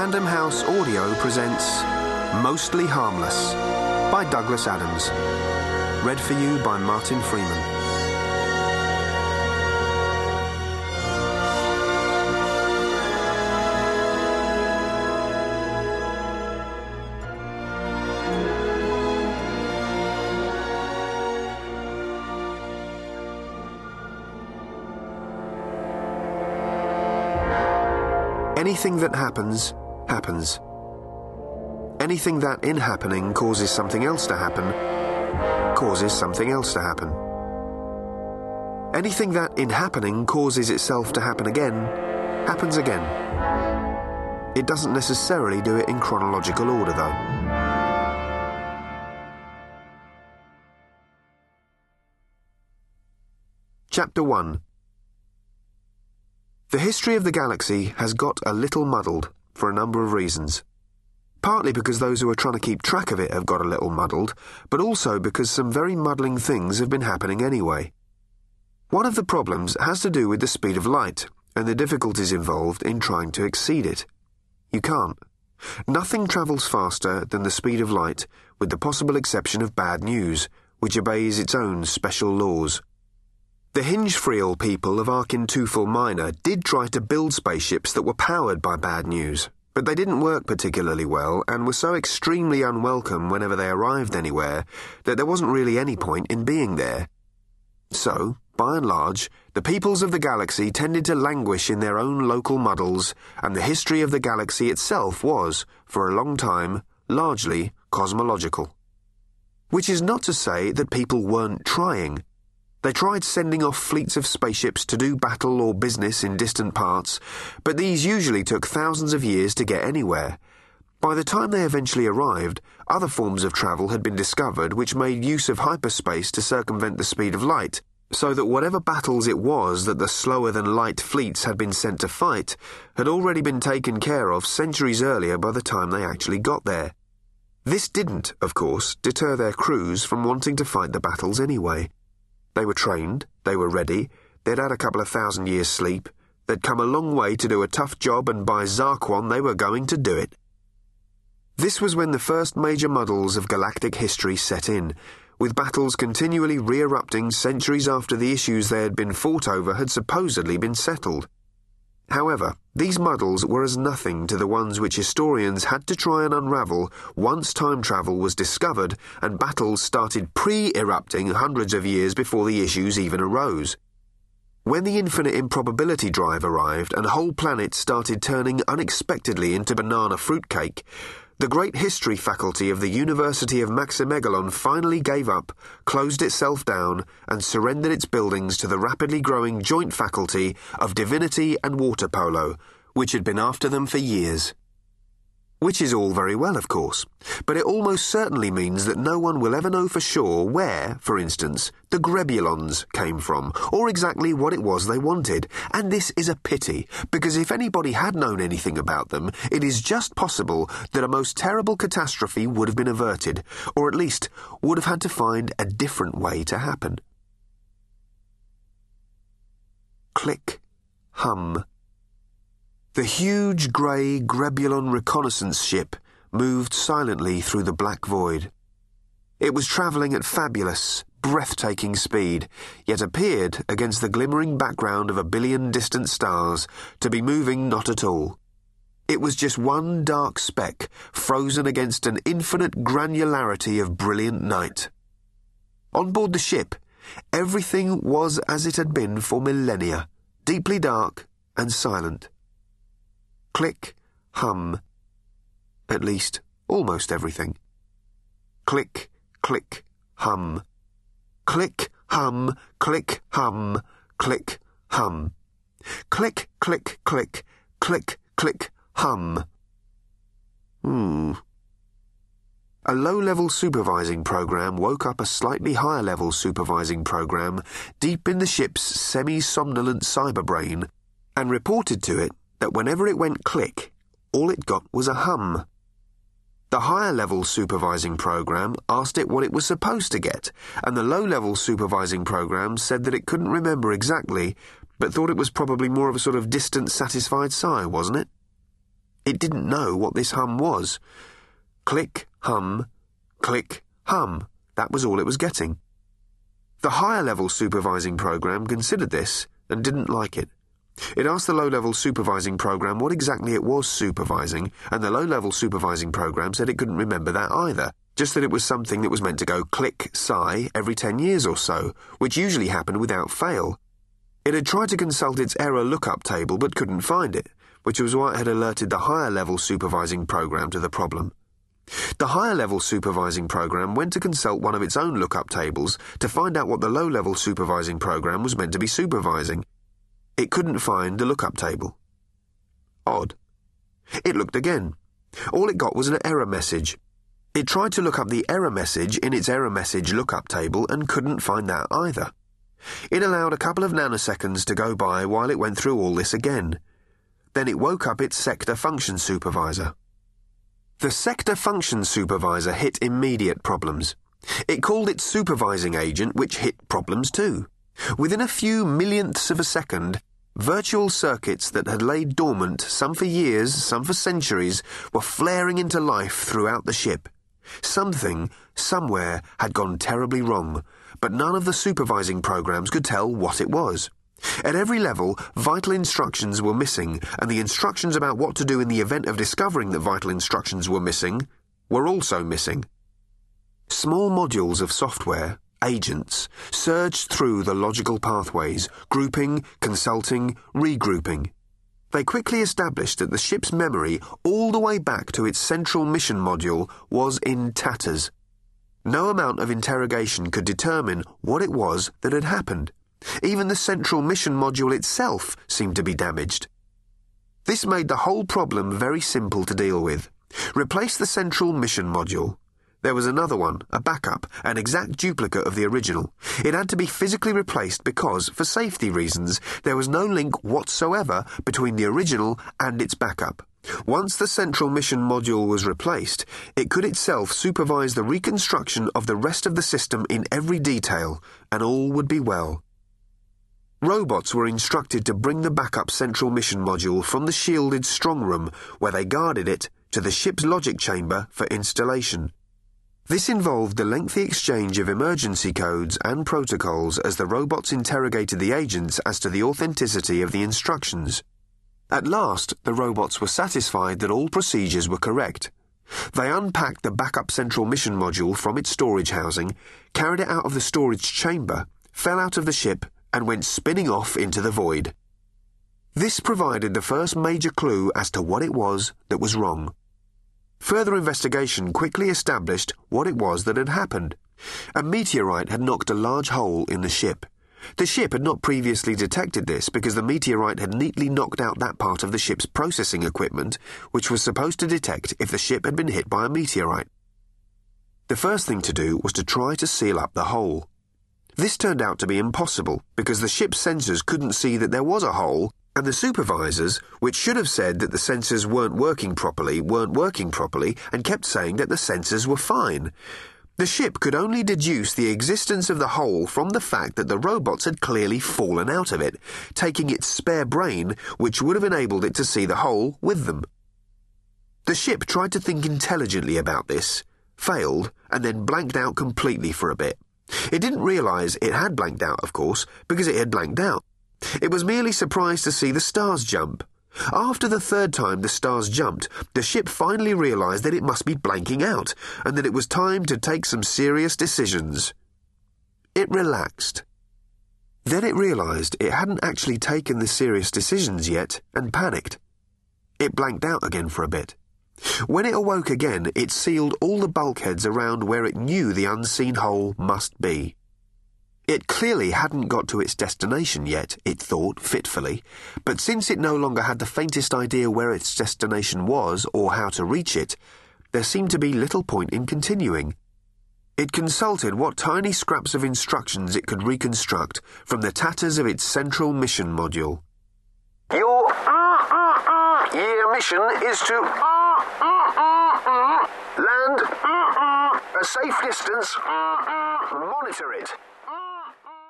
Random House Audio presents Mostly Harmless by Douglas Adams. Read for you by Martin Freeman. Anything that happens, happens. Anything that, in happening, causes something else to happen, causes something else to happen. Anything that, in happening, causes itself to happen again, happens again. It doesn't necessarily do it in chronological order, though. Chapter 1 The history of the galaxy has got a little muddled for a number of reasons. Partly because those who are trying to keep track of it have got a little muddled, but also because some very muddling things have been happening anyway. One of the problems has to do with the speed of light and the difficulties involved in trying to exceed it. You can't. Nothing travels faster than the speed of light, with the possible exception of bad news, which obeys its own special laws. The Hingefreel people of Arkintoofle Minor did try to build spaceships that were powered by bad news, but they didn't work particularly well and were so extremely unwelcome whenever they arrived anywhere that there wasn't really any point in being there. So, by and large, the peoples of the galaxy tended to languish in their own local muddles, and the history of the galaxy itself was, for a long time, largely cosmological. Which is not to say that people weren't trying. They tried sending off fleets of spaceships to do battle or business in distant parts, but these usually took thousands of years to get anywhere. By the time they eventually arrived, other forms of travel had been discovered which made use of hyperspace to circumvent the speed of light, so that whatever battles it was that the slower than light fleets had been sent to fight had already been taken care of centuries earlier by the time they actually got there. This didn't, of course, deter their crews from wanting to fight the battles anyway. They were trained, they were ready, they'd had a couple of thousand years' sleep, they'd come a long way to do a tough job, and by Zarquon they were going to do it. This was when the first major muddles of galactic history set in, with battles continually re erupting centuries after the issues they had been fought over had supposedly been settled. However, these muddles were as nothing to the ones which historians had to try and unravel once time travel was discovered and battles started pre erupting hundreds of years before the issues even arose. When the infinite improbability drive arrived and whole planets started turning unexpectedly into banana fruitcake, the great history faculty of the University of Maximegalon finally gave up, closed itself down, and surrendered its buildings to the rapidly growing joint faculty of divinity and water polo, which had been after them for years. Which is all very well, of course, but it almost certainly means that no one will ever know for sure where, for instance, the Grebulons came from, or exactly what it was they wanted. And this is a pity, because if anybody had known anything about them, it is just possible that a most terrible catastrophe would have been averted, or at least would have had to find a different way to happen. Click, hum, the huge grey Grebulon reconnaissance ship moved silently through the black void. It was travelling at fabulous, breathtaking speed, yet appeared, against the glimmering background of a billion distant stars, to be moving not at all. It was just one dark speck, frozen against an infinite granularity of brilliant night. On board the ship, everything was as it had been for millennia, deeply dark and silent click, hum. At least, almost everything. Click, click, hum. Click, hum, click, hum, click, hum. Click, click, click, click, click, hum. Hmm. A low level supervising program woke up a slightly higher level supervising program deep in the ship's semi somnolent cyberbrain and reported to it that whenever it went click, all it got was a hum. The higher level supervising program asked it what it was supposed to get, and the low level supervising program said that it couldn't remember exactly, but thought it was probably more of a sort of distant, satisfied sigh, wasn't it? It didn't know what this hum was. Click, hum, click, hum. That was all it was getting. The higher level supervising program considered this and didn't like it. It asked the low level supervising program what exactly it was supervising, and the low level supervising program said it couldn't remember that either, just that it was something that was meant to go click, sigh every 10 years or so, which usually happened without fail. It had tried to consult its error lookup table but couldn't find it, which was why it had alerted the higher level supervising program to the problem. The higher level supervising program went to consult one of its own lookup tables to find out what the low level supervising program was meant to be supervising. It couldn't find the lookup table. Odd. It looked again. All it got was an error message. It tried to look up the error message in its error message lookup table and couldn't find that either. It allowed a couple of nanoseconds to go by while it went through all this again. Then it woke up its sector function supervisor. The sector function supervisor hit immediate problems. It called its supervising agent, which hit problems too. Within a few millionths of a second, virtual circuits that had laid dormant, some for years, some for centuries, were flaring into life throughout the ship. Something, somewhere, had gone terribly wrong, but none of the supervising programs could tell what it was. At every level, vital instructions were missing, and the instructions about what to do in the event of discovering that vital instructions were missing were also missing. Small modules of software, agents, surged through the logical pathways, grouping, consulting, regrouping. They quickly established that the ship's memory, all the way back to its central mission module, was in tatters. No amount of interrogation could determine what it was that had happened. Even the central mission module itself seemed to be damaged. This made the whole problem very simple to deal with. Replace the central mission module. There was another one, a backup, an exact duplicate of the original. It had to be physically replaced because, for safety reasons, there was no link whatsoever between the original and its backup. Once the central mission module was replaced, it could itself supervise the reconstruction of the rest of the system in every detail, and all would be well. Robots were instructed to bring the backup central mission module from the shielded strong room, where they guarded it, to the ship's logic chamber for installation. This involved a lengthy exchange of emergency codes and protocols as the robots interrogated the agents as to the authenticity of the instructions. At last, the robots were satisfied that all procedures were correct. They unpacked the backup central mission module from its storage housing, carried it out of the storage chamber, fell out of the ship, and went spinning off into the void. This provided the first major clue as to what it was that was wrong. Further investigation quickly established what it was that had happened. A meteorite had knocked a large hole in the ship. The ship had not previously detected this because the meteorite had neatly knocked out that part of the ship's processing equipment which was supposed to detect if the ship had been hit by a meteorite. The first thing to do was to try to seal up the hole. This turned out to be impossible because the ship's sensors couldn't see that there was a hole, and the supervisors, which should have said that the sensors weren't working properly, weren't working properly, and kept saying that the sensors were fine. The ship could only deduce the existence of the hole from the fact that the robots had clearly fallen out of it, taking its spare brain, which would have enabled it to see the hole, with them. The ship tried to think intelligently about this, failed, and then blanked out completely for a bit. It didn't realize it had blanked out, of course, because it had blanked out. It was merely surprised to see the stars jump. After the third time the stars jumped, the ship finally realized that it must be blanking out, and that it was time to take some serious decisions. It relaxed. Then it realized it hadn't actually taken the serious decisions yet, and panicked. It blanked out again for a bit. When it awoke again, it sealed all the bulkheads around where it knew the unseen hole must be. It clearly hadn't got to its destination yet, it thought fitfully, but since it no longer had the faintest idea where its destination was or how to reach it, there seemed to be little point in continuing. It consulted what tiny scraps of instructions it could reconstruct from the tatters of its central mission module. Your uh, uh, uh, year mission is to uh, uh, uh, land a safe distance. Monitor it.